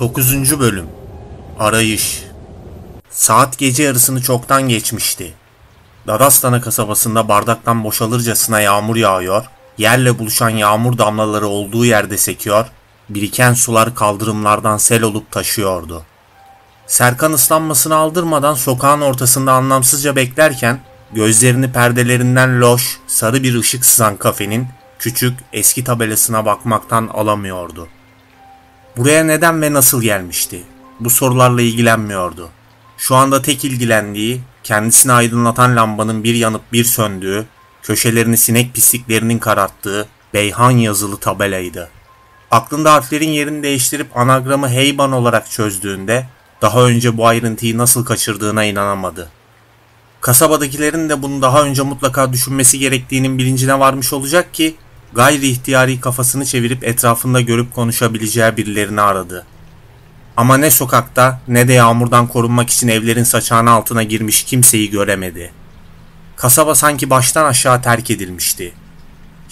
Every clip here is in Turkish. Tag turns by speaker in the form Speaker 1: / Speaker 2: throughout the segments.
Speaker 1: 9. Bölüm Arayış Saat gece yarısını çoktan geçmişti. Dadastana kasabasında bardaktan boşalırcasına yağmur yağıyor, yerle buluşan yağmur damlaları olduğu yerde sekiyor, biriken sular kaldırımlardan sel olup taşıyordu. Serkan ıslanmasını aldırmadan sokağın ortasında anlamsızca beklerken, gözlerini perdelerinden loş, sarı bir ışık sızan kafenin küçük, eski tabelasına bakmaktan alamıyordu. Buraya neden ve nasıl gelmişti? Bu sorularla ilgilenmiyordu. Şu anda tek ilgilendiği, kendisini aydınlatan lambanın bir yanıp bir söndüğü, köşelerini sinek pisliklerinin kararttığı Beyhan yazılı tabelaydı. Aklında harflerin yerini değiştirip anagramı Heyban olarak çözdüğünde daha önce bu ayrıntıyı nasıl kaçırdığına inanamadı. Kasabadakilerin de bunu daha önce mutlaka düşünmesi gerektiğinin bilincine varmış olacak ki gayri ihtiyari kafasını çevirip etrafında görüp konuşabileceği birilerini aradı. Ama ne sokakta ne de yağmurdan korunmak için evlerin saçağına altına girmiş kimseyi göremedi. Kasaba sanki baştan aşağı terk edilmişti.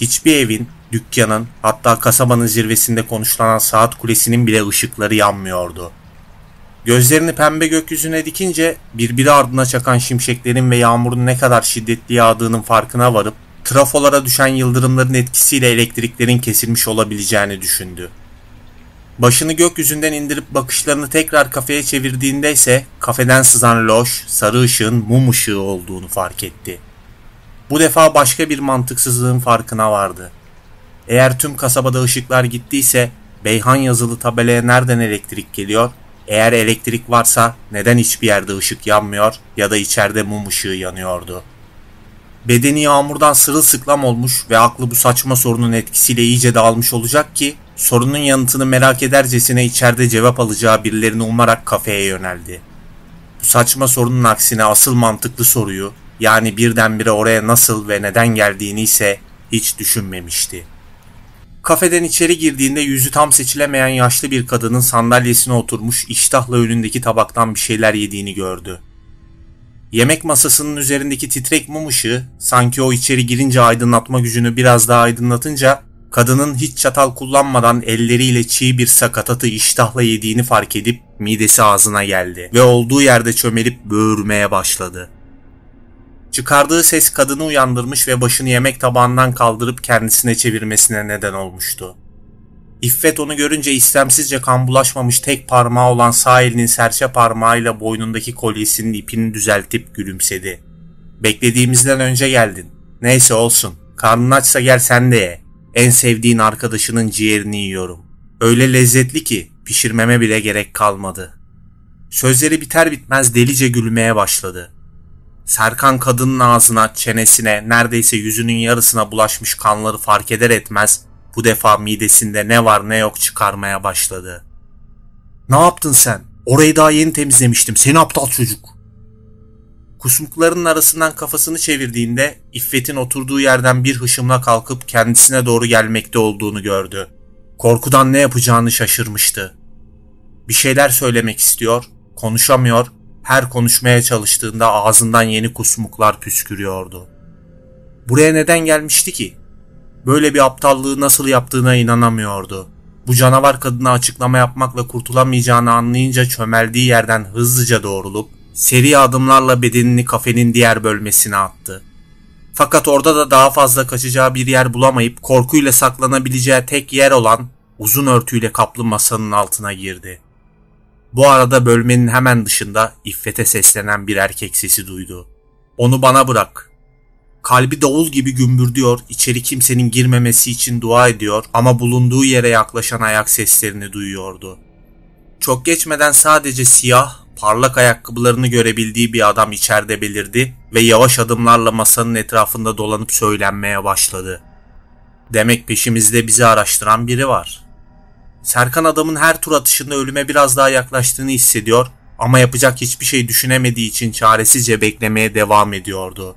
Speaker 1: Hiçbir evin, dükkanın, hatta kasabanın zirvesinde konuşlanan saat kulesinin bile ışıkları yanmıyordu. Gözlerini pembe gökyüzüne dikince birbiri ardına çakan şimşeklerin ve yağmurun ne kadar şiddetli yağdığının farkına varıp trafolara düşen yıldırımların etkisiyle elektriklerin kesilmiş olabileceğini düşündü. Başını gökyüzünden indirip bakışlarını tekrar kafeye çevirdiğinde ise kafeden sızan loş, sarı ışığın mum ışığı olduğunu fark etti. Bu defa başka bir mantıksızlığın farkına vardı. Eğer tüm kasabada ışıklar gittiyse Beyhan yazılı tabelaya nereden elektrik geliyor? Eğer elektrik varsa neden hiçbir yerde ışık yanmıyor ya da içeride mum ışığı yanıyordu? Bedeni yağmurdan sırılsıklam olmuş ve aklı bu saçma sorunun etkisiyle iyice dağılmış olacak ki sorunun yanıtını merak edercesine içeride cevap alacağı birilerini umarak kafeye yöneldi. Bu saçma sorunun aksine asıl mantıklı soruyu yani birdenbire oraya nasıl ve neden geldiğini ise hiç düşünmemişti. Kafeden içeri girdiğinde yüzü tam seçilemeyen yaşlı bir kadının sandalyesine oturmuş iştahla önündeki tabaktan bir şeyler yediğini gördü. Yemek masasının üzerindeki titrek mum ışığı sanki o içeri girince aydınlatma gücünü biraz daha aydınlatınca kadının hiç çatal kullanmadan elleriyle çiğ bir sakatatı iştahla yediğini fark edip midesi ağzına geldi ve olduğu yerde çömelip böğürmeye başladı. Çıkardığı ses kadını uyandırmış ve başını yemek tabağından kaldırıp kendisine çevirmesine neden olmuştu. İffet onu görünce istemsizce kan bulaşmamış tek parmağı olan sağ elinin serçe parmağıyla boynundaki kolyesinin ipini düzeltip gülümsedi. Beklediğimizden önce geldin. Neyse olsun. Karnın açsa gel sen de ye. En sevdiğin arkadaşının ciğerini yiyorum. Öyle lezzetli ki pişirmeme bile gerek kalmadı. Sözleri biter bitmez delice gülmeye başladı. Serkan kadının ağzına, çenesine, neredeyse yüzünün yarısına bulaşmış kanları fark eder etmez bu defa midesinde ne var ne yok çıkarmaya başladı. Ne yaptın sen? Orayı daha yeni temizlemiştim. Seni aptal çocuk. Kusmukların arasından kafasını çevirdiğinde İffet'in oturduğu yerden bir hışımla kalkıp kendisine doğru gelmekte olduğunu gördü. Korkudan ne yapacağını şaşırmıştı. Bir şeyler söylemek istiyor, konuşamıyor, her konuşmaya çalıştığında ağzından yeni kusmuklar püskürüyordu. Buraya neden gelmişti ki? Böyle bir aptallığı nasıl yaptığına inanamıyordu. Bu canavar kadına açıklama yapmakla kurtulamayacağını anlayınca çömeldiği yerden hızlıca doğrulup seri adımlarla bedenini kafenin diğer bölmesine attı. Fakat orada da daha fazla kaçacağı bir yer bulamayıp korkuyla saklanabileceği tek yer olan uzun örtüyle kaplı masanın altına girdi. Bu arada bölmenin hemen dışında İffet'e seslenen bir erkek sesi duydu. Onu bana bırak. Kalbi davul gibi gümbürdüyor, içeri kimsenin girmemesi için dua ediyor ama bulunduğu yere yaklaşan ayak seslerini duyuyordu. Çok geçmeden sadece siyah, parlak ayakkabılarını görebildiği bir adam içeride belirdi ve yavaş adımlarla masanın etrafında dolanıp söylenmeye başladı. Demek peşimizde bizi araştıran biri var. Serkan adamın her tur atışında ölüme biraz daha yaklaştığını hissediyor ama yapacak hiçbir şey düşünemediği için çaresizce beklemeye devam ediyordu.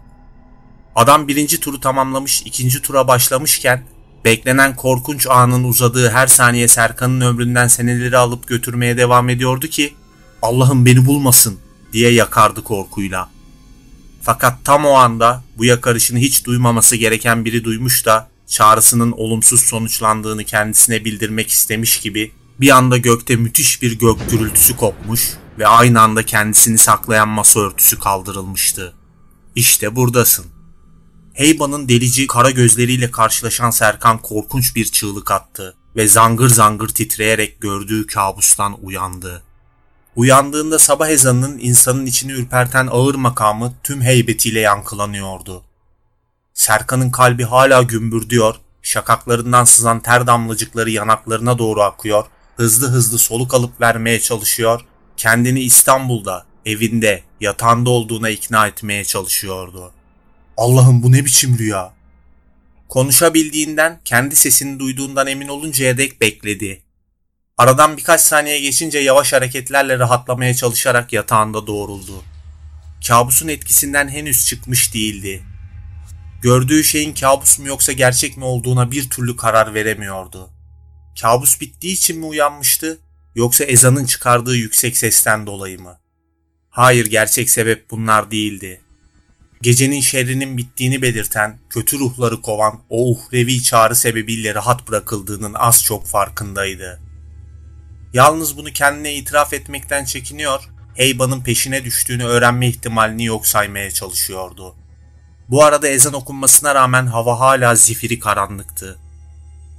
Speaker 1: Adam birinci turu tamamlamış ikinci tura başlamışken beklenen korkunç anın uzadığı her saniye Serkan'ın ömründen seneleri alıp götürmeye devam ediyordu ki Allah'ım beni bulmasın diye yakardı korkuyla. Fakat tam o anda bu yakarışını hiç duymaması gereken biri duymuş da çağrısının olumsuz sonuçlandığını kendisine bildirmek istemiş gibi Bir anda gökte müthiş bir gök gürültüsü kopmuş ve aynı anda kendisini saklayan masa örtüsü kaldırılmıştı. İşte buradasın. Heyba'nın delici kara gözleriyle karşılaşan Serkan korkunç bir çığlık attı ve zangır zangır titreyerek gördüğü kabustan uyandı. Uyandığında sabah ezanının insanın içini ürperten ağır makamı tüm heybetiyle yankılanıyordu. Serkan'ın kalbi hala gümbürdüyor, şakaklarından sızan ter damlacıkları yanaklarına doğru akıyor, hızlı hızlı soluk alıp vermeye çalışıyor, kendini İstanbul'da, evinde, yatağında olduğuna ikna etmeye çalışıyordu. Allah'ım bu ne biçim rüya? Konuşabildiğinden, kendi sesini duyduğundan emin oluncaya dek bekledi. Aradan birkaç saniye geçince yavaş hareketlerle rahatlamaya çalışarak yatağında doğruldu. Kabusun etkisinden henüz çıkmış değildi. Gördüğü şeyin kabus mu yoksa gerçek mi olduğuna bir türlü karar veremiyordu. Kabus bittiği için mi uyanmıştı yoksa ezanın çıkardığı yüksek sesten dolayı mı? Hayır gerçek sebep bunlar değildi. Gecenin şerrinin bittiğini belirten, kötü ruhları kovan o uhrevi çağrı sebebiyle rahat bırakıldığının az çok farkındaydı. Yalnız bunu kendine itiraf etmekten çekiniyor, Heyba'nın peşine düştüğünü öğrenme ihtimalini yok saymaya çalışıyordu. Bu arada ezan okunmasına rağmen hava hala zifiri karanlıktı.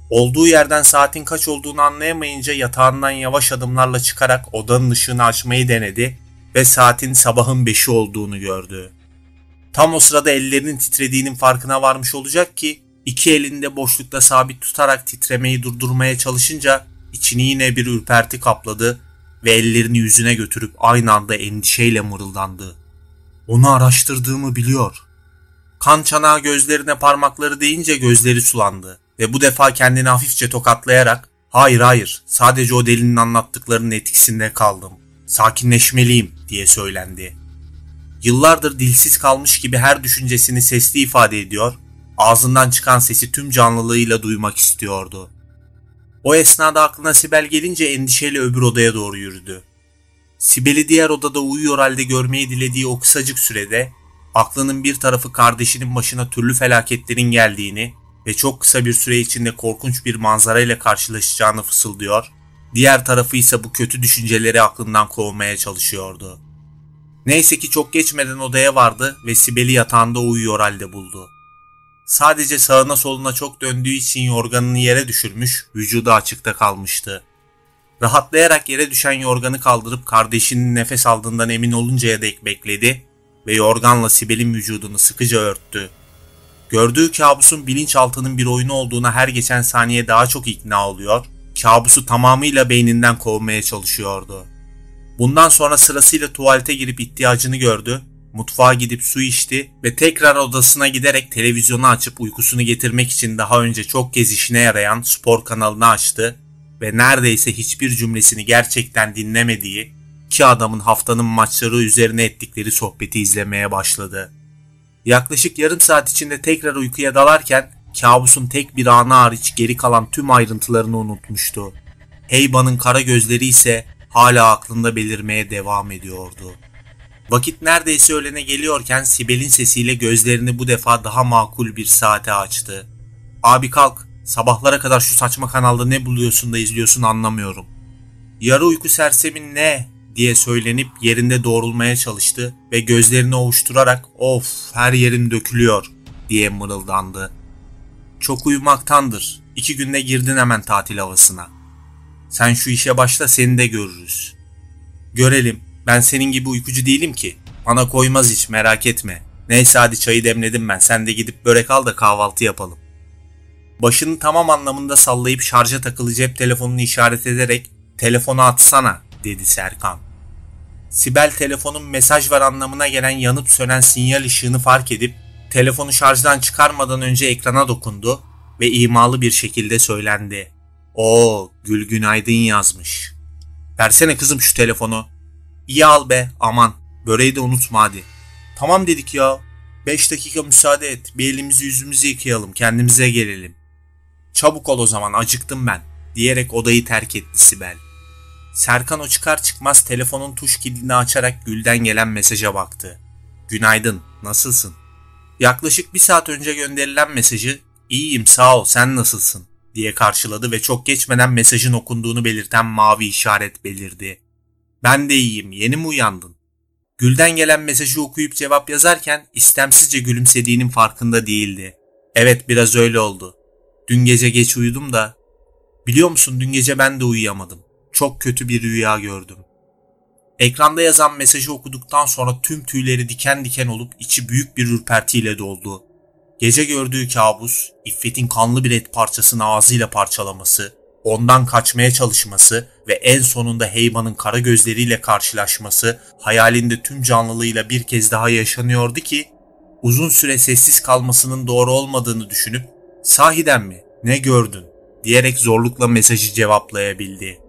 Speaker 1: Olduğu yerden saatin kaç olduğunu anlayamayınca yatağından yavaş adımlarla çıkarak odanın ışığını açmayı denedi ve saatin sabahın beşi olduğunu gördü. Tam o sırada ellerinin titrediğinin farkına varmış olacak ki iki elinde boşlukta sabit tutarak titremeyi durdurmaya çalışınca içini yine bir ürperti kapladı ve ellerini yüzüne götürüp aynı anda endişeyle mırıldandı. Onu araştırdığımı biliyor. Kan çanağı gözlerine parmakları deyince gözleri sulandı ve bu defa kendini hafifçe tokatlayarak ''Hayır hayır sadece o delinin anlattıklarının etkisinde kaldım. Sakinleşmeliyim.'' diye söylendi. Yıllardır dilsiz kalmış gibi her düşüncesini sesli ifade ediyor, ağzından çıkan sesi tüm canlılığıyla duymak istiyordu. O esnada aklına Sibel gelince endişeyle öbür odaya doğru yürüdü. Sibel'i diğer odada uyuyor halde görmeyi dilediği o kısacık sürede aklının bir tarafı kardeşinin başına türlü felaketlerin geldiğini ve çok kısa bir süre içinde korkunç bir manzara ile karşılaşacağını fısıldıyor, diğer tarafı ise bu kötü düşünceleri aklından kovmaya çalışıyordu. Neyse ki çok geçmeden odaya vardı ve Sibel'i yatağında uyuyor halde buldu. Sadece sağına soluna çok döndüğü için yorganını yere düşürmüş, vücudu açıkta kalmıştı. Rahatlayarak yere düşen yorganı kaldırıp kardeşinin nefes aldığından emin oluncaya dek bekledi ve yorganla Sibel'in vücudunu sıkıca örttü. Gördüğü kabusun bilinçaltının bir oyunu olduğuna her geçen saniye daha çok ikna oluyor, kabusu tamamıyla beyninden kovmaya çalışıyordu. Bundan sonra sırasıyla tuvalete girip ihtiyacını gördü, mutfağa gidip su içti ve tekrar odasına giderek televizyonu açıp uykusunu getirmek için daha önce çok kez işine yarayan spor kanalını açtı ve neredeyse hiçbir cümlesini gerçekten dinlemediği iki adamın haftanın maçları üzerine ettikleri sohbeti izlemeye başladı. Yaklaşık yarım saat içinde tekrar uykuya dalarken kabusun tek bir anı hariç geri kalan tüm ayrıntılarını unutmuştu. Heyba'nın kara gözleri ise hala aklında belirmeye devam ediyordu. Vakit neredeyse öğlene geliyorken Sibel'in sesiyle gözlerini bu defa daha makul bir saate açtı. Abi kalk, sabahlara kadar şu saçma kanalda ne buluyorsun da izliyorsun anlamıyorum. Yarı uyku sersemin ne diye söylenip yerinde doğrulmaya çalıştı ve gözlerini ovuşturarak of her yerin dökülüyor diye mırıldandı. Çok uyumaktandır. İki günde girdin hemen tatil havasına. Sen şu işe başla seni de görürüz. Görelim. Ben senin gibi uykucu değilim ki. Bana koymaz hiç merak etme. Neyse hadi çayı demledim ben. Sen de gidip börek al da kahvaltı yapalım. Başını tamam anlamında sallayıp şarja takılı cep telefonunu işaret ederek telefonu atsana dedi Serkan. Sibel telefonun mesaj var anlamına gelen yanıp sönen sinyal ışığını fark edip telefonu şarjdan çıkarmadan önce ekrana dokundu ve imalı bir şekilde söylendi. O Gül Günaydın yazmış. Versene kızım şu telefonu. İyi al be aman böreği de unutma hadi. Tamam dedik ya. Beş dakika müsaade et bir elimizi yüzümüzü yıkayalım kendimize gelelim. Çabuk ol o zaman acıktım ben diyerek odayı terk etti Sibel. Serkan o çıkar çıkmaz telefonun tuş kilidini açarak Gül'den gelen mesaja baktı. Günaydın, nasılsın? Yaklaşık bir saat önce gönderilen mesajı ''İyiyim sağ ol, sen nasılsın?'' Diye karşıladı ve çok geçmeden mesajın okunduğunu belirten mavi işaret belirdi. Ben de iyiyim, yeni mi uyandın? Gül'den gelen mesajı okuyup cevap yazarken istemsizce gülümsediğinin farkında değildi. Evet biraz öyle oldu. Dün gece geç uyudum da. Biliyor musun dün gece ben de uyuyamadım. Çok kötü bir rüya gördüm. Ekranda yazan mesajı okuduktan sonra tüm tüyleri diken diken olup içi büyük bir ürpertiyle doldu. Gece gördüğü kabus, İffet'in kanlı bir et parçasını ağzıyla parçalaması, ondan kaçmaya çalışması ve en sonunda Heyman'ın kara gözleriyle karşılaşması hayalinde tüm canlılığıyla bir kez daha yaşanıyordu ki uzun süre sessiz kalmasının doğru olmadığını düşünüp sahiden mi ne gördün diyerek zorlukla mesajı cevaplayabildi.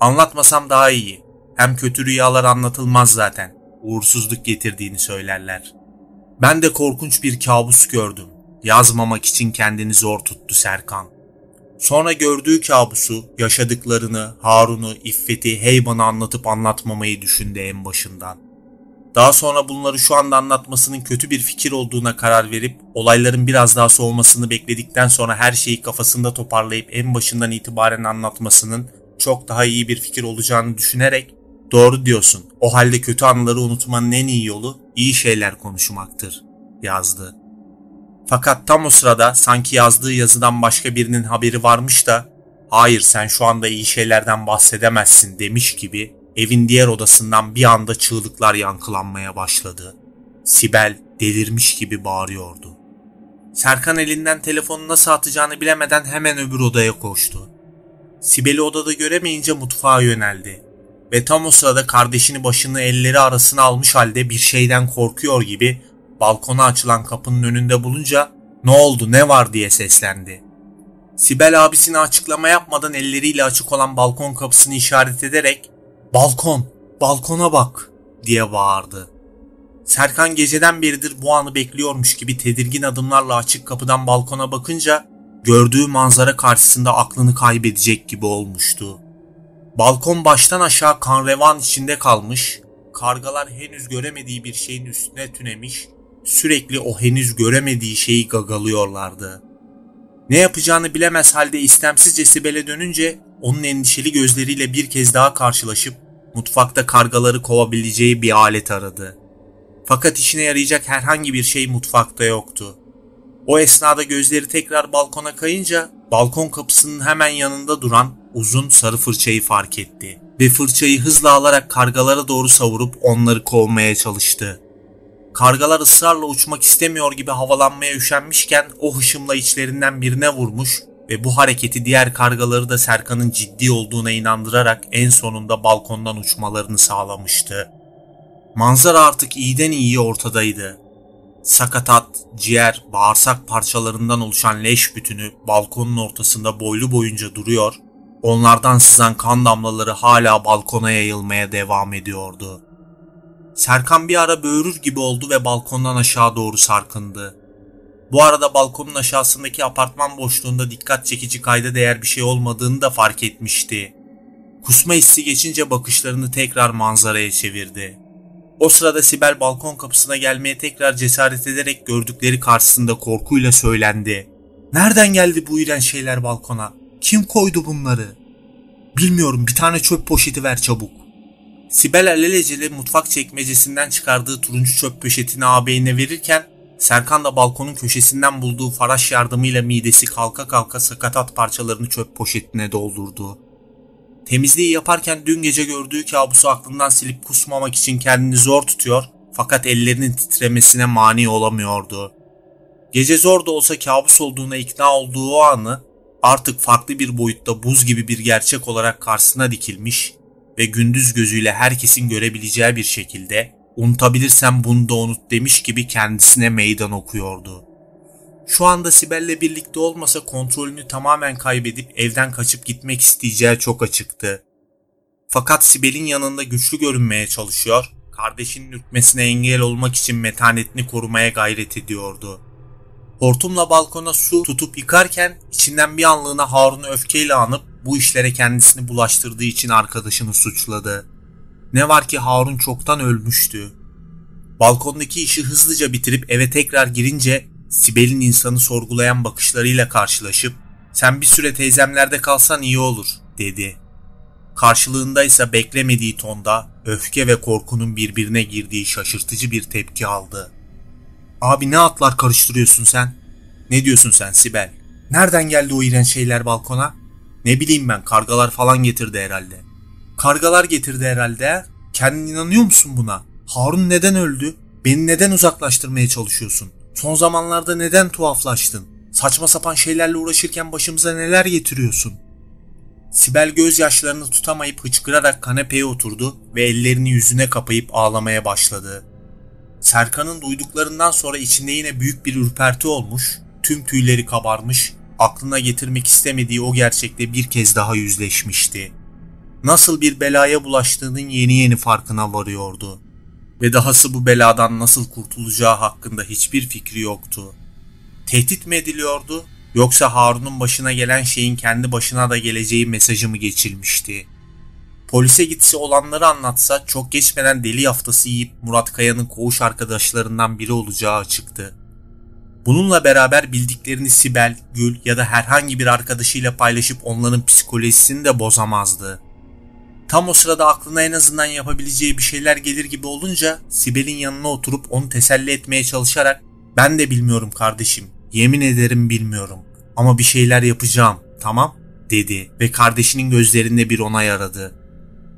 Speaker 1: Anlatmasam daha iyi. Hem kötü rüyalar anlatılmaz zaten. Uğursuzluk getirdiğini söylerler. Ben de korkunç bir kabus gördüm. Yazmamak için kendini zor tuttu Serkan. Sonra gördüğü kabusu, yaşadıklarını, Harun'u, İffet'i, Heyman'ı anlatıp anlatmamayı düşündü en başından. Daha sonra bunları şu anda anlatmasının kötü bir fikir olduğuna karar verip olayların biraz daha soğumasını bekledikten sonra her şeyi kafasında toparlayıp en başından itibaren anlatmasının çok daha iyi bir fikir olacağını düşünerek doğru diyorsun o halde kötü anıları unutmanın en iyi yolu iyi şeyler konuşmaktır yazdı. Fakat tam o sırada sanki yazdığı yazıdan başka birinin haberi varmış da hayır sen şu anda iyi şeylerden bahsedemezsin demiş gibi evin diğer odasından bir anda çığlıklar yankılanmaya başladı. Sibel delirmiş gibi bağırıyordu. Serkan elinden telefonu nasıl atacağını bilemeden hemen öbür odaya koştu. Sibel'i odada göremeyince mutfağa yöneldi. Ve tam o sırada kardeşini başını elleri arasına almış halde bir şeyden korkuyor gibi balkona açılan kapının önünde bulunca ne oldu ne var diye seslendi. Sibel abisine açıklama yapmadan elleriyle açık olan balkon kapısını işaret ederek balkon balkona bak diye bağırdı. Serkan geceden beridir bu anı bekliyormuş gibi tedirgin adımlarla açık kapıdan balkona bakınca gördüğü manzara karşısında aklını kaybedecek gibi olmuştu. Balkon baştan aşağı kan revan içinde kalmış, kargalar henüz göremediği bir şeyin üstüne tünemiş, sürekli o henüz göremediği şeyi gagalıyorlardı. Ne yapacağını bilemez halde istemsizce Sibel'e dönünce onun endişeli gözleriyle bir kez daha karşılaşıp mutfakta kargaları kovabileceği bir alet aradı. Fakat işine yarayacak herhangi bir şey mutfakta yoktu. O esnada gözleri tekrar balkona kayınca balkon kapısının hemen yanında duran uzun sarı fırçayı fark etti ve fırçayı hızla alarak kargalara doğru savurup onları kovmaya çalıştı. Kargalar ısrarla uçmak istemiyor gibi havalanmaya üşenmişken o hışımla içlerinden birine vurmuş ve bu hareketi diğer kargaları da Serkan'ın ciddi olduğuna inandırarak en sonunda balkondan uçmalarını sağlamıştı. Manzara artık iyiden iyiye ortadaydı. Sakatat, ciğer, bağırsak parçalarından oluşan leş bütünü balkonun ortasında boylu boyunca duruyor, onlardan sızan kan damlaları hala balkona yayılmaya devam ediyordu. Serkan bir ara böğürür gibi oldu ve balkondan aşağı doğru sarkındı. Bu arada balkonun aşağısındaki apartman boşluğunda dikkat çekici kayda değer bir şey olmadığını da fark etmişti. Kusma hissi geçince bakışlarını tekrar manzaraya çevirdi. O sırada Sibel balkon kapısına gelmeye tekrar cesaret ederek gördükleri karşısında korkuyla söylendi. Nereden geldi bu iğrenç şeyler balkona? Kim koydu bunları? Bilmiyorum bir tane çöp poşeti ver çabuk. Sibel alelacele mutfak çekmecesinden çıkardığı turuncu çöp poşetini ağabeyine verirken Serkan da balkonun köşesinden bulduğu faraş yardımıyla midesi kalka kalka sakatat parçalarını çöp poşetine doldurdu. Temizliği yaparken dün gece gördüğü kabusu aklından silip kusmamak için kendini zor tutuyor fakat ellerinin titremesine mani olamıyordu. Gece zor da olsa kabus olduğuna ikna olduğu o anı artık farklı bir boyutta buz gibi bir gerçek olarak karşısına dikilmiş ve gündüz gözüyle herkesin görebileceği bir şekilde unutabilirsem bunu da unut demiş gibi kendisine meydan okuyordu. Şu anda Sibel'le birlikte olmasa kontrolünü tamamen kaybedip evden kaçıp gitmek isteyeceği çok açıktı. Fakat Sibel'in yanında güçlü görünmeye çalışıyor, kardeşinin ürkmesine engel olmak için metanetini korumaya gayret ediyordu. Hortumla balkona su tutup yıkarken içinden bir anlığına Harun'u öfkeyle anıp bu işlere kendisini bulaştırdığı için arkadaşını suçladı. Ne var ki Harun çoktan ölmüştü. Balkondaki işi hızlıca bitirip eve tekrar girince Sibel'in insanı sorgulayan bakışlarıyla karşılaşıp Sen bir süre teyzemlerde kalsan iyi olur dedi. Karşılığında ise beklemediği tonda öfke ve korkunun birbirine girdiği şaşırtıcı bir tepki aldı. Abi ne atlar karıştırıyorsun sen? Ne diyorsun sen Sibel? Nereden geldi o iğrenç şeyler balkona? Ne bileyim ben kargalar falan getirdi herhalde. Kargalar getirdi herhalde. Kendin inanıyor musun buna? Harun neden öldü? Beni neden uzaklaştırmaya çalışıyorsun? Son zamanlarda neden tuhaflaştın? Saçma sapan şeylerle uğraşırken başımıza neler getiriyorsun? Sibel gözyaşlarını tutamayıp hıçkırarak kanepeye oturdu ve ellerini yüzüne kapayıp ağlamaya başladı. Serkan'ın duyduklarından sonra içinde yine büyük bir ürperti olmuş, tüm tüyleri kabarmış, aklına getirmek istemediği o gerçekle bir kez daha yüzleşmişti. Nasıl bir belaya bulaştığının yeni yeni farkına varıyordu. Ve dahası bu beladan nasıl kurtulacağı hakkında hiçbir fikri yoktu. Tehdit mi ediliyordu yoksa Harun'un başına gelen şeyin kendi başına da geleceği mesajı mı geçilmişti? Polise gitse olanları anlatsa çok geçmeden deli yaftası yiyip Murat Kaya'nın koğuş arkadaşlarından biri olacağı açıktı. Bununla beraber bildiklerini Sibel, Gül ya da herhangi bir arkadaşıyla paylaşıp onların psikolojisini de bozamazdı. Tam o sırada aklına en azından yapabileceği bir şeyler gelir gibi olunca Sibel'in yanına oturup onu teselli etmeye çalışarak ben de bilmiyorum kardeşim, yemin ederim bilmiyorum ama bir şeyler yapacağım, tamam dedi ve kardeşinin gözlerinde bir onay aradı.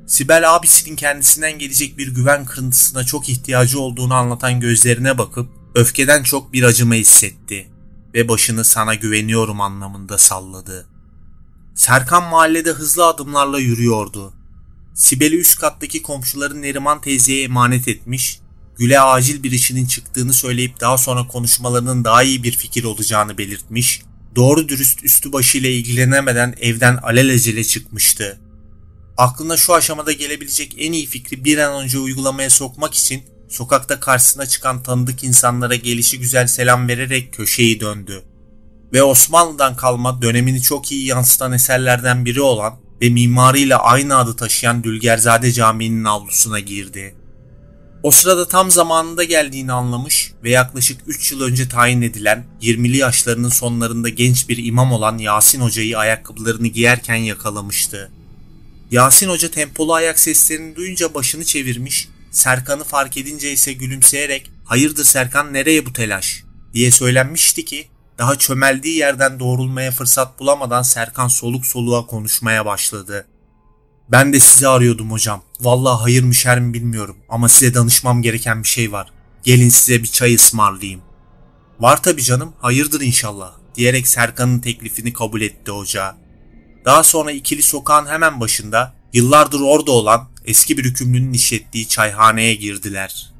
Speaker 1: Sibel abisinin kendisinden gelecek bir güven kırıntısına çok ihtiyacı olduğunu anlatan gözlerine bakıp öfkeden çok bir acıma hissetti ve başını sana güveniyorum anlamında salladı. Serkan mahallede hızlı adımlarla yürüyordu. Sibel'i üst kattaki komşuların Neriman teyzeye emanet etmiş, Gül'e acil bir işinin çıktığını söyleyip daha sonra konuşmalarının daha iyi bir fikir olacağını belirtmiş, doğru dürüst üstü başıyla ilgilenemeden evden alelacele çıkmıştı. Aklına şu aşamada gelebilecek en iyi fikri bir an önce uygulamaya sokmak için sokakta karşısına çıkan tanıdık insanlara gelişi güzel selam vererek köşeyi döndü. Ve Osmanlı'dan kalma dönemini çok iyi yansıtan eserlerden biri olan ve mimarıyla aynı adı taşıyan Dülgerzade Camii'nin avlusuna girdi. O sırada tam zamanında geldiğini anlamış ve yaklaşık 3 yıl önce tayin edilen 20'li yaşlarının sonlarında genç bir imam olan Yasin Hoca'yı ayakkabılarını giyerken yakalamıştı. Yasin Hoca tempolu ayak seslerini duyunca başını çevirmiş, Serkan'ı fark edince ise gülümseyerek ''Hayırdır Serkan nereye bu telaş?'' diye söylenmişti ki daha çömeldiği yerden doğrulmaya fırsat bulamadan Serkan soluk soluğa konuşmaya başladı. Ben de sizi arıyordum hocam. Vallahi hayır mı şer mi bilmiyorum ama size danışmam gereken bir şey var. Gelin size bir çay ısmarlayayım. Var tabi canım hayırdır inşallah diyerek Serkan'ın teklifini kabul etti hoca. Daha sonra ikili sokağın hemen başında yıllardır orada olan eski bir hükümlünün işlettiği çayhaneye girdiler.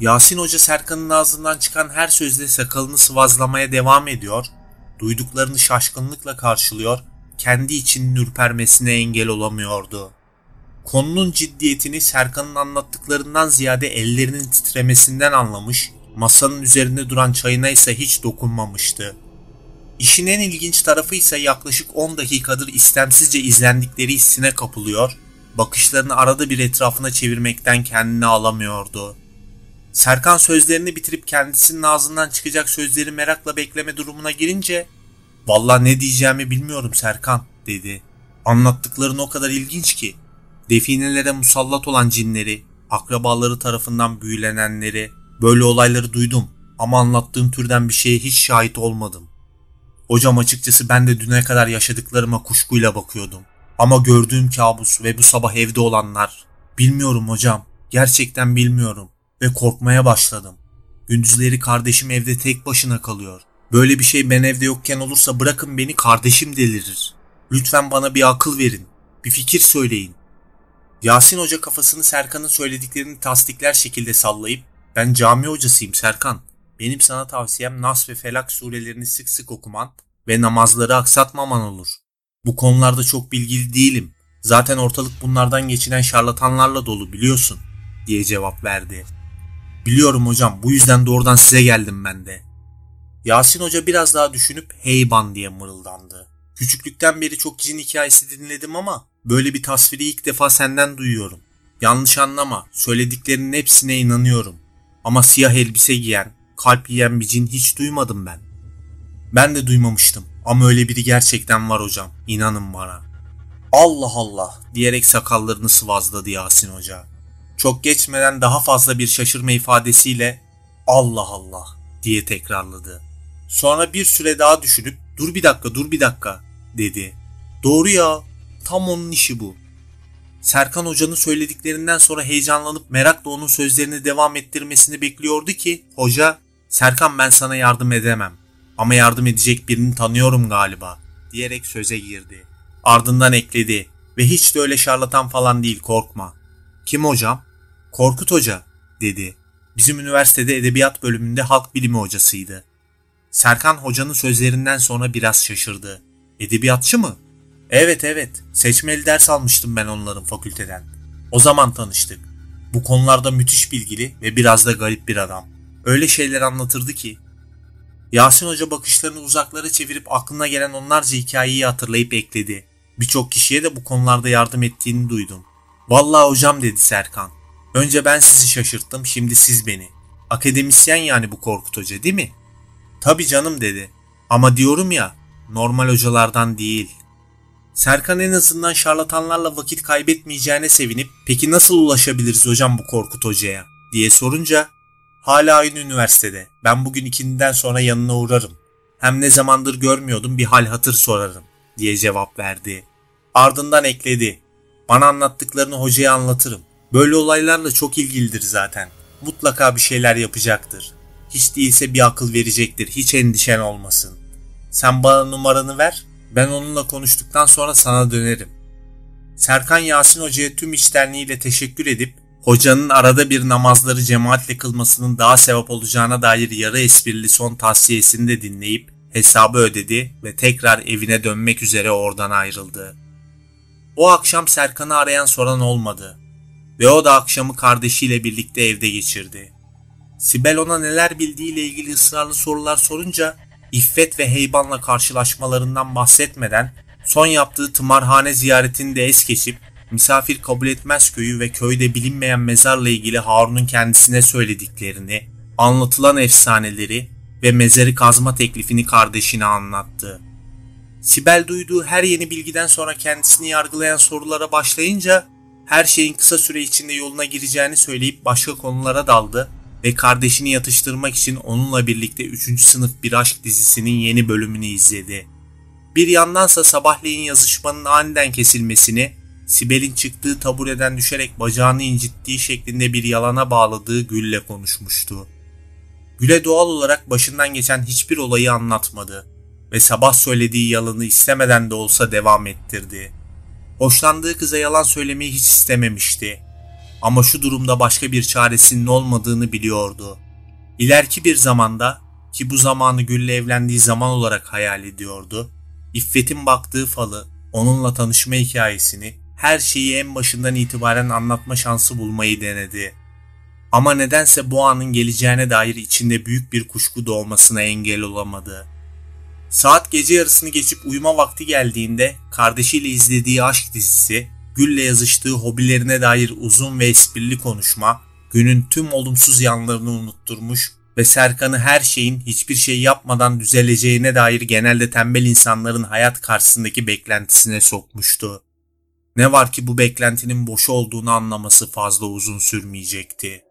Speaker 1: Yasin Hoca Serkan'ın ağzından çıkan her sözle sakalını sıvazlamaya devam ediyor, duyduklarını şaşkınlıkla karşılıyor, kendi içinin ürpermesine engel olamıyordu. Konunun ciddiyetini Serkan'ın anlattıklarından ziyade ellerinin titremesinden anlamış, masanın üzerinde duran çayına ise hiç dokunmamıştı. İşin en ilginç tarafı ise yaklaşık 10 dakikadır istemsizce izlendikleri hissine kapılıyor, bakışlarını arada bir etrafına çevirmekten kendini alamıyordu. Serkan sözlerini bitirip kendisinin ağzından çıkacak sözleri merakla bekleme durumuna girince ''Valla ne diyeceğimi bilmiyorum Serkan'' dedi. Anlattıkların o kadar ilginç ki definelere musallat olan cinleri, akrabaları tarafından büyülenenleri, böyle olayları duydum ama anlattığın türden bir şeye hiç şahit olmadım. Hocam açıkçası ben de düne kadar yaşadıklarıma kuşkuyla bakıyordum. Ama gördüğüm kabus ve bu sabah evde olanlar, bilmiyorum hocam, gerçekten bilmiyorum ve korkmaya başladım. Gündüzleri kardeşim evde tek başına kalıyor. Böyle bir şey ben evde yokken olursa bırakın beni kardeşim delirir. Lütfen bana bir akıl verin. Bir fikir söyleyin. Yasin Hoca kafasını Serkan'ın söylediklerini tasdikler şekilde sallayıp ben cami hocasıyım Serkan. Benim sana tavsiyem Nas ve Felak surelerini sık sık okuman ve namazları aksatmaman olur. Bu konularda çok bilgili değilim. Zaten ortalık bunlardan geçinen şarlatanlarla dolu biliyorsun diye cevap verdi. Biliyorum hocam bu yüzden doğrudan size geldim ben de. Yasin Hoca biraz daha düşünüp heyban diye mırıldandı. Küçüklükten beri çok cin hikayesi dinledim ama böyle bir tasviri ilk defa senden duyuyorum. Yanlış anlama söylediklerinin hepsine inanıyorum. Ama siyah elbise giyen, kalp yiyen bir cin hiç duymadım ben. Ben de duymamıştım. Ama öyle biri gerçekten var hocam. İnanın bana. Allah Allah diyerek sakallarını sıvazladı Yasin Hoca. Çok geçmeden daha fazla bir şaşırma ifadesiyle Allah Allah diye tekrarladı. Sonra bir süre daha düşünüp dur bir dakika dur bir dakika dedi. Doğru ya tam onun işi bu. Serkan Hoca'nın söylediklerinden sonra heyecanlanıp merakla onun sözlerini devam ettirmesini bekliyordu ki hoca Serkan ben sana yardım edemem ama yardım edecek birini tanıyorum galiba diyerek söze girdi. Ardından ekledi ve hiç de öyle şarlatan falan değil korkma. Kim hocam? Korkut Hoca dedi. Bizim üniversitede edebiyat bölümünde halk bilimi hocasıydı. Serkan hocanın sözlerinden sonra biraz şaşırdı. Edebiyatçı mı? Evet evet. Seçmeli ders almıştım ben onların fakülteden. O zaman tanıştık. Bu konularda müthiş bilgili ve biraz da garip bir adam. Öyle şeyler anlatırdı ki. Yasin Hoca bakışlarını uzaklara çevirip aklına gelen onlarca hikayeyi hatırlayıp ekledi. Birçok kişiye de bu konularda yardım ettiğini duydum. Vallahi hocam dedi Serkan. Önce ben sizi şaşırttım, şimdi siz beni. Akademisyen yani bu Korkut Hoca değil mi? Tabi canım dedi. Ama diyorum ya, normal hocalardan değil. Serkan en azından şarlatanlarla vakit kaybetmeyeceğine sevinip peki nasıl ulaşabiliriz hocam bu Korkut Hoca'ya diye sorunca hala aynı üniversitede ben bugün ikindiden sonra yanına uğrarım. Hem ne zamandır görmüyordum bir hal hatır sorarım diye cevap verdi. Ardından ekledi. Bana anlattıklarını hocaya anlatırım. Böyle olaylarla çok ilgilidir zaten. Mutlaka bir şeyler yapacaktır. Hiç değilse bir akıl verecektir. Hiç endişen olmasın. Sen bana numaranı ver. Ben onunla konuştuktan sonra sana dönerim. Serkan Yasin Hoca'ya tüm içtenliğiyle teşekkür edip hocanın arada bir namazları cemaatle kılmasının daha sevap olacağına dair yarı esprili son tavsiyesini de dinleyip hesabı ödedi ve tekrar evine dönmek üzere oradan ayrıldı. O akşam Serkan'ı arayan soran olmadı ve o da akşamı kardeşiyle birlikte evde geçirdi. Sibel ona neler bildiğiyle ilgili ısrarlı sorular sorunca İffet ve Heyban'la karşılaşmalarından bahsetmeden son yaptığı tımarhane ziyaretini de es geçip misafir kabul etmez köyü ve köyde bilinmeyen mezarla ilgili Harun'un kendisine söylediklerini, anlatılan efsaneleri ve mezarı kazma teklifini kardeşine anlattı. Sibel duyduğu her yeni bilgiden sonra kendisini yargılayan sorulara başlayınca her şeyin kısa süre içinde yoluna gireceğini söyleyip başka konulara daldı ve kardeşini yatıştırmak için onunla birlikte 3. sınıf bir aşk dizisinin yeni bölümünü izledi. Bir yandansa sabahleyin yazışmanın aniden kesilmesini, Sibel'in çıktığı tabureden düşerek bacağını incittiği şeklinde bir yalana bağladığı Gül'le konuşmuştu. Gül'e doğal olarak başından geçen hiçbir olayı anlatmadı ve sabah söylediği yalanı istemeden de olsa devam ettirdi. Hoşlandığı kıza yalan söylemeyi hiç istememişti. Ama şu durumda başka bir çaresinin olmadığını biliyordu. İleriki bir zamanda ki bu zamanı Gül'le evlendiği zaman olarak hayal ediyordu. İffet'in baktığı falı, onunla tanışma hikayesini, her şeyi en başından itibaren anlatma şansı bulmayı denedi. Ama nedense bu anın geleceğine dair içinde büyük bir kuşku doğmasına engel olamadı. Saat gece yarısını geçip uyuma vakti geldiğinde kardeşiyle izlediği aşk dizisi, Gül'le yazıştığı hobilerine dair uzun ve esprili konuşma, günün tüm olumsuz yanlarını unutturmuş ve Serkan'ı her şeyin hiçbir şey yapmadan düzeleceğine dair genelde tembel insanların hayat karşısındaki beklentisine sokmuştu. Ne var ki bu beklentinin boş olduğunu anlaması fazla uzun sürmeyecekti.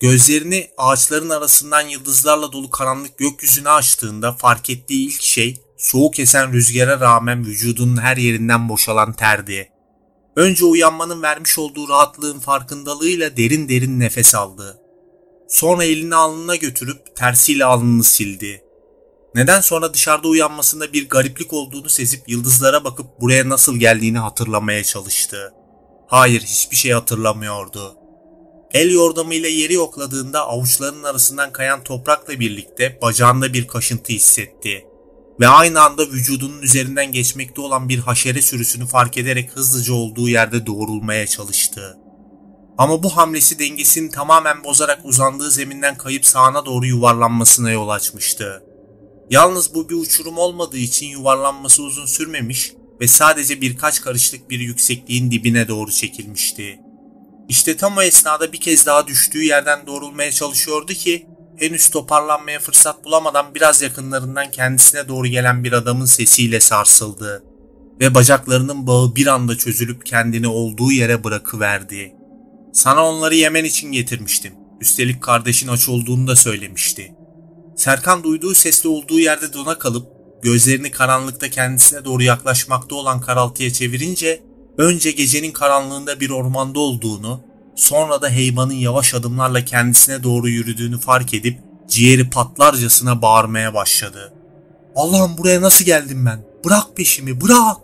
Speaker 1: Gözlerini ağaçların arasından yıldızlarla dolu karanlık gökyüzüne açtığında fark ettiği ilk şey soğuk esen rüzgara rağmen vücudunun her yerinden boşalan terdi. Önce uyanmanın vermiş olduğu rahatlığın farkındalığıyla derin derin nefes aldı. Sonra elini alnına götürüp tersiyle alnını sildi. Neden sonra dışarıda uyanmasında bir gariplik olduğunu sezip yıldızlara bakıp buraya nasıl geldiğini hatırlamaya çalıştı. Hayır hiçbir şey hatırlamıyordu. El yordamıyla yeri yokladığında avuçlarının arasından kayan toprakla birlikte bacağında bir kaşıntı hissetti. Ve aynı anda vücudunun üzerinden geçmekte olan bir haşere sürüsünü fark ederek hızlıca olduğu yerde doğrulmaya çalıştı. Ama bu hamlesi dengesini tamamen bozarak uzandığı zeminden kayıp sağına doğru yuvarlanmasına yol açmıştı. Yalnız bu bir uçurum olmadığı için yuvarlanması uzun sürmemiş ve sadece birkaç karışlık bir yüksekliğin dibine doğru çekilmişti. İşte tam o esnada bir kez daha düştüğü yerden doğrulmaya çalışıyordu ki henüz toparlanmaya fırsat bulamadan biraz yakınlarından kendisine doğru gelen bir adamın sesiyle sarsıldı ve bacaklarının bağı bir anda çözülüp kendini olduğu yere bırakıverdi. Sana onları yemen için getirmiştim. Üstelik kardeşin aç olduğunu da söylemişti. Serkan duyduğu sesle olduğu yerde dona kalıp gözlerini karanlıkta kendisine doğru yaklaşmakta olan karaltıya çevirince önce gecenin karanlığında bir ormanda olduğunu, sonra da heyvanın yavaş adımlarla kendisine doğru yürüdüğünü fark edip ciğeri patlarcasına bağırmaya başladı. Allah'ım buraya nasıl geldim ben? Bırak peşimi bırak!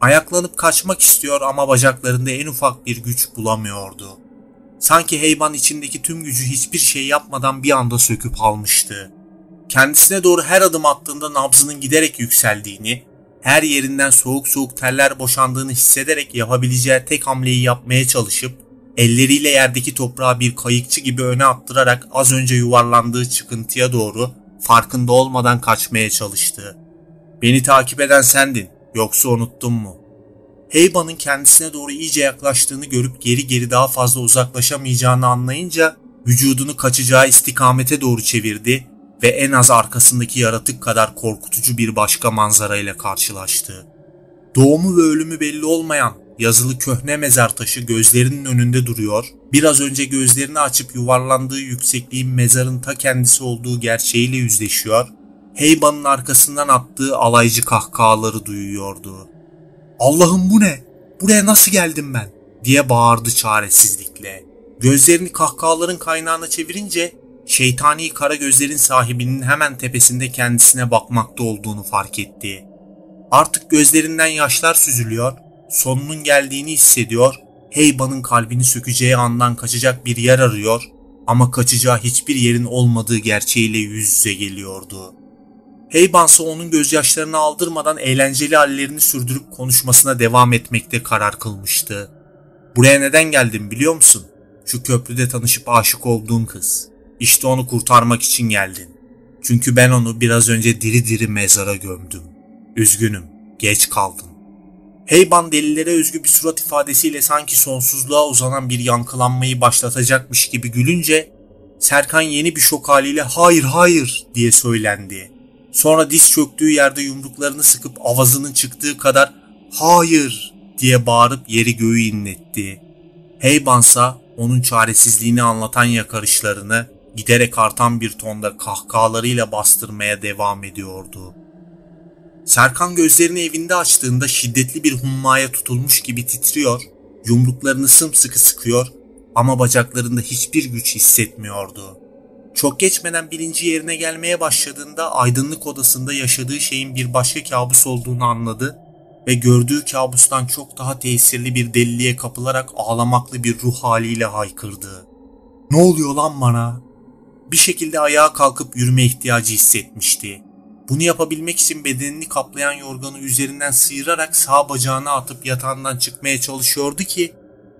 Speaker 1: Ayaklanıp kaçmak istiyor ama bacaklarında en ufak bir güç bulamıyordu. Sanki heyvan içindeki tüm gücü hiçbir şey yapmadan bir anda söküp almıştı. Kendisine doğru her adım attığında nabzının giderek yükseldiğini, her yerinden soğuk soğuk teller boşandığını hissederek yapabileceği tek hamleyi yapmaya çalışıp, elleriyle yerdeki toprağı bir kayıkçı gibi öne attırarak az önce yuvarlandığı çıkıntıya doğru farkında olmadan kaçmaya çalıştı. Beni takip eden sendin, yoksa unuttun mu? Heyban'ın kendisine doğru iyice yaklaştığını görüp geri geri daha fazla uzaklaşamayacağını anlayınca vücudunu kaçacağı istikamete doğru çevirdi ve en az arkasındaki yaratık kadar korkutucu bir başka manzara ile karşılaştı. Doğumu ve ölümü belli olmayan yazılı köhne mezar taşı gözlerinin önünde duruyor, biraz önce gözlerini açıp yuvarlandığı yüksekliğin mezarın ta kendisi olduğu gerçeğiyle yüzleşiyor, Heyban'ın arkasından attığı alaycı kahkahaları duyuyordu. Allah'ım bu ne? Buraya nasıl geldim ben? diye bağırdı çaresizlikle. Gözlerini kahkahaların kaynağına çevirince şeytani kara gözlerin sahibinin hemen tepesinde kendisine bakmakta olduğunu fark etti. Artık gözlerinden yaşlar süzülüyor, sonunun geldiğini hissediyor, Heyban'ın kalbini sökeceği andan kaçacak bir yer arıyor ama kaçacağı hiçbir yerin olmadığı gerçeğiyle yüz yüze geliyordu. Heybansa onun gözyaşlarını aldırmadan eğlenceli hallerini sürdürüp konuşmasına devam etmekte karar kılmıştı. Buraya neden geldim biliyor musun? Şu köprüde tanışıp aşık olduğun kız. İşte onu kurtarmak için geldin. Çünkü ben onu biraz önce diri diri mezara gömdüm. Üzgünüm, geç kaldın. Heyban delilere özgü bir surat ifadesiyle sanki sonsuzluğa uzanan bir yankılanmayı başlatacakmış gibi gülünce Serkan yeni bir şok haliyle hayır hayır diye söylendi. Sonra diz çöktüğü yerde yumruklarını sıkıp avazının çıktığı kadar hayır diye bağırıp yeri göğü inletti. Heybansa onun çaresizliğini anlatan yakarışlarını giderek artan bir tonda kahkahalarıyla bastırmaya devam ediyordu. Serkan gözlerini evinde açtığında şiddetli bir hummaya tutulmuş gibi titriyor, yumruklarını sımsıkı sıkıyor ama bacaklarında hiçbir güç hissetmiyordu. Çok geçmeden bilinci yerine gelmeye başladığında aydınlık odasında yaşadığı şeyin bir başka kabus olduğunu anladı ve gördüğü kabustan çok daha tesirli bir deliliğe kapılarak ağlamaklı bir ruh haliyle haykırdı. Ne oluyor lan bana? Bir şekilde ayağa kalkıp yürüme ihtiyacı hissetmişti. Bunu yapabilmek için bedenini kaplayan yorganı üzerinden sıyırarak sağ bacağına atıp yatağından çıkmaya çalışıyordu ki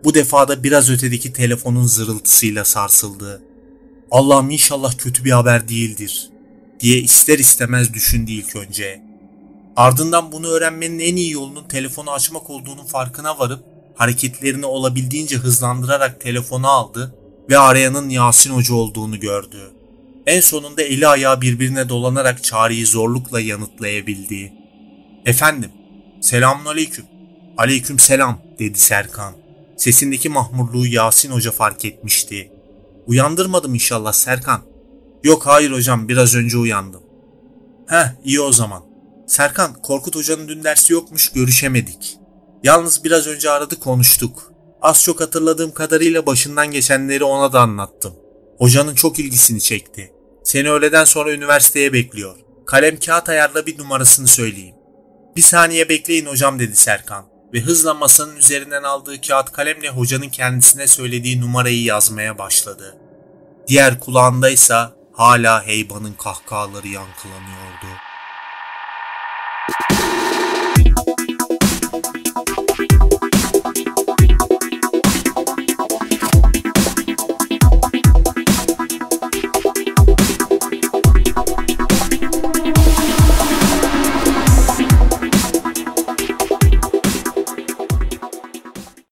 Speaker 1: bu defada biraz ötedeki telefonun zırıltısıyla sarsıldı. Allah'ım inşallah kötü bir haber değildir diye ister istemez düşündü ilk önce. Ardından bunu öğrenmenin en iyi yolunun telefonu açmak olduğunun farkına varıp hareketlerini olabildiğince hızlandırarak telefonu aldı ve arayanın Yasin Hoca olduğunu gördü. En sonunda eli ayağı birbirine dolanarak çağrıyı zorlukla yanıtlayabildi. Efendim, selamun aleyküm. Aleyküm selam dedi Serkan. Sesindeki mahmurluğu Yasin Hoca fark etmişti. Uyandırmadım inşallah Serkan. Yok hayır hocam biraz önce uyandım. Heh iyi o zaman. Serkan Korkut hocanın dün dersi yokmuş görüşemedik. Yalnız biraz önce aradı konuştuk. Az çok hatırladığım kadarıyla başından geçenleri ona da anlattım. Hocanın çok ilgisini çekti. Seni öğleden sonra üniversiteye bekliyor. Kalem kağıt ayarla bir numarasını söyleyeyim. Bir saniye bekleyin hocam dedi Serkan ve hızla masanın üzerinden aldığı kağıt kalemle hocanın kendisine söylediği numarayı yazmaya başladı. Diğer kulağındaysa hala heybanın kahkahaları yankılanıyordu.